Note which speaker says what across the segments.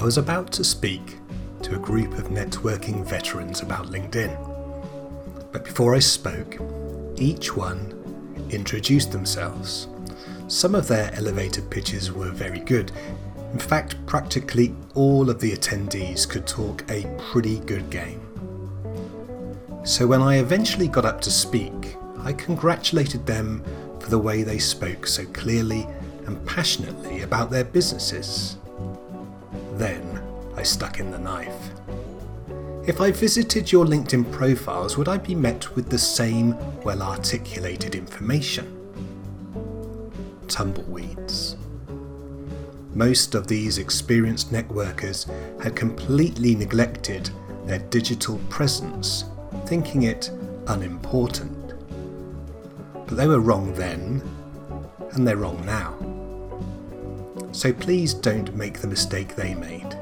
Speaker 1: I was about to speak to a group of networking veterans about LinkedIn. But before I spoke, each one introduced themselves. Some of their elevator pitches were very good. In fact, practically all of the attendees could talk a pretty good game. So when I eventually got up to speak, I congratulated them for the way they spoke so clearly and passionately about their businesses. Then I stuck in the knife. If I visited your LinkedIn profiles, would I be met with the same well articulated information? Tumbleweeds. Most of these experienced networkers had completely neglected their digital presence, thinking it unimportant. But they were wrong then, and they're wrong now. So please don't make the mistake they made.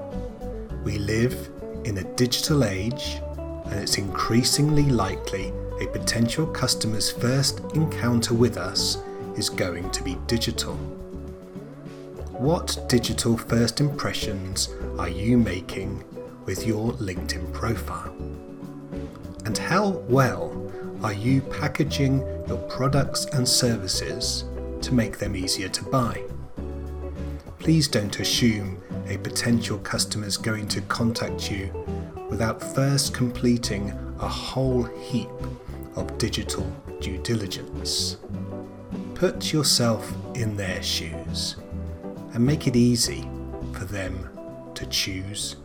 Speaker 1: We live in a digital age, and it's increasingly likely a potential customer's first encounter with us is going to be digital. What digital first impressions are you making with your LinkedIn profile? And how well are you packaging your products and services to make them easier to buy? Please don't assume a potential customer is going to contact you without first completing a whole heap of digital due diligence. Put yourself in their shoes and make it easy for them to choose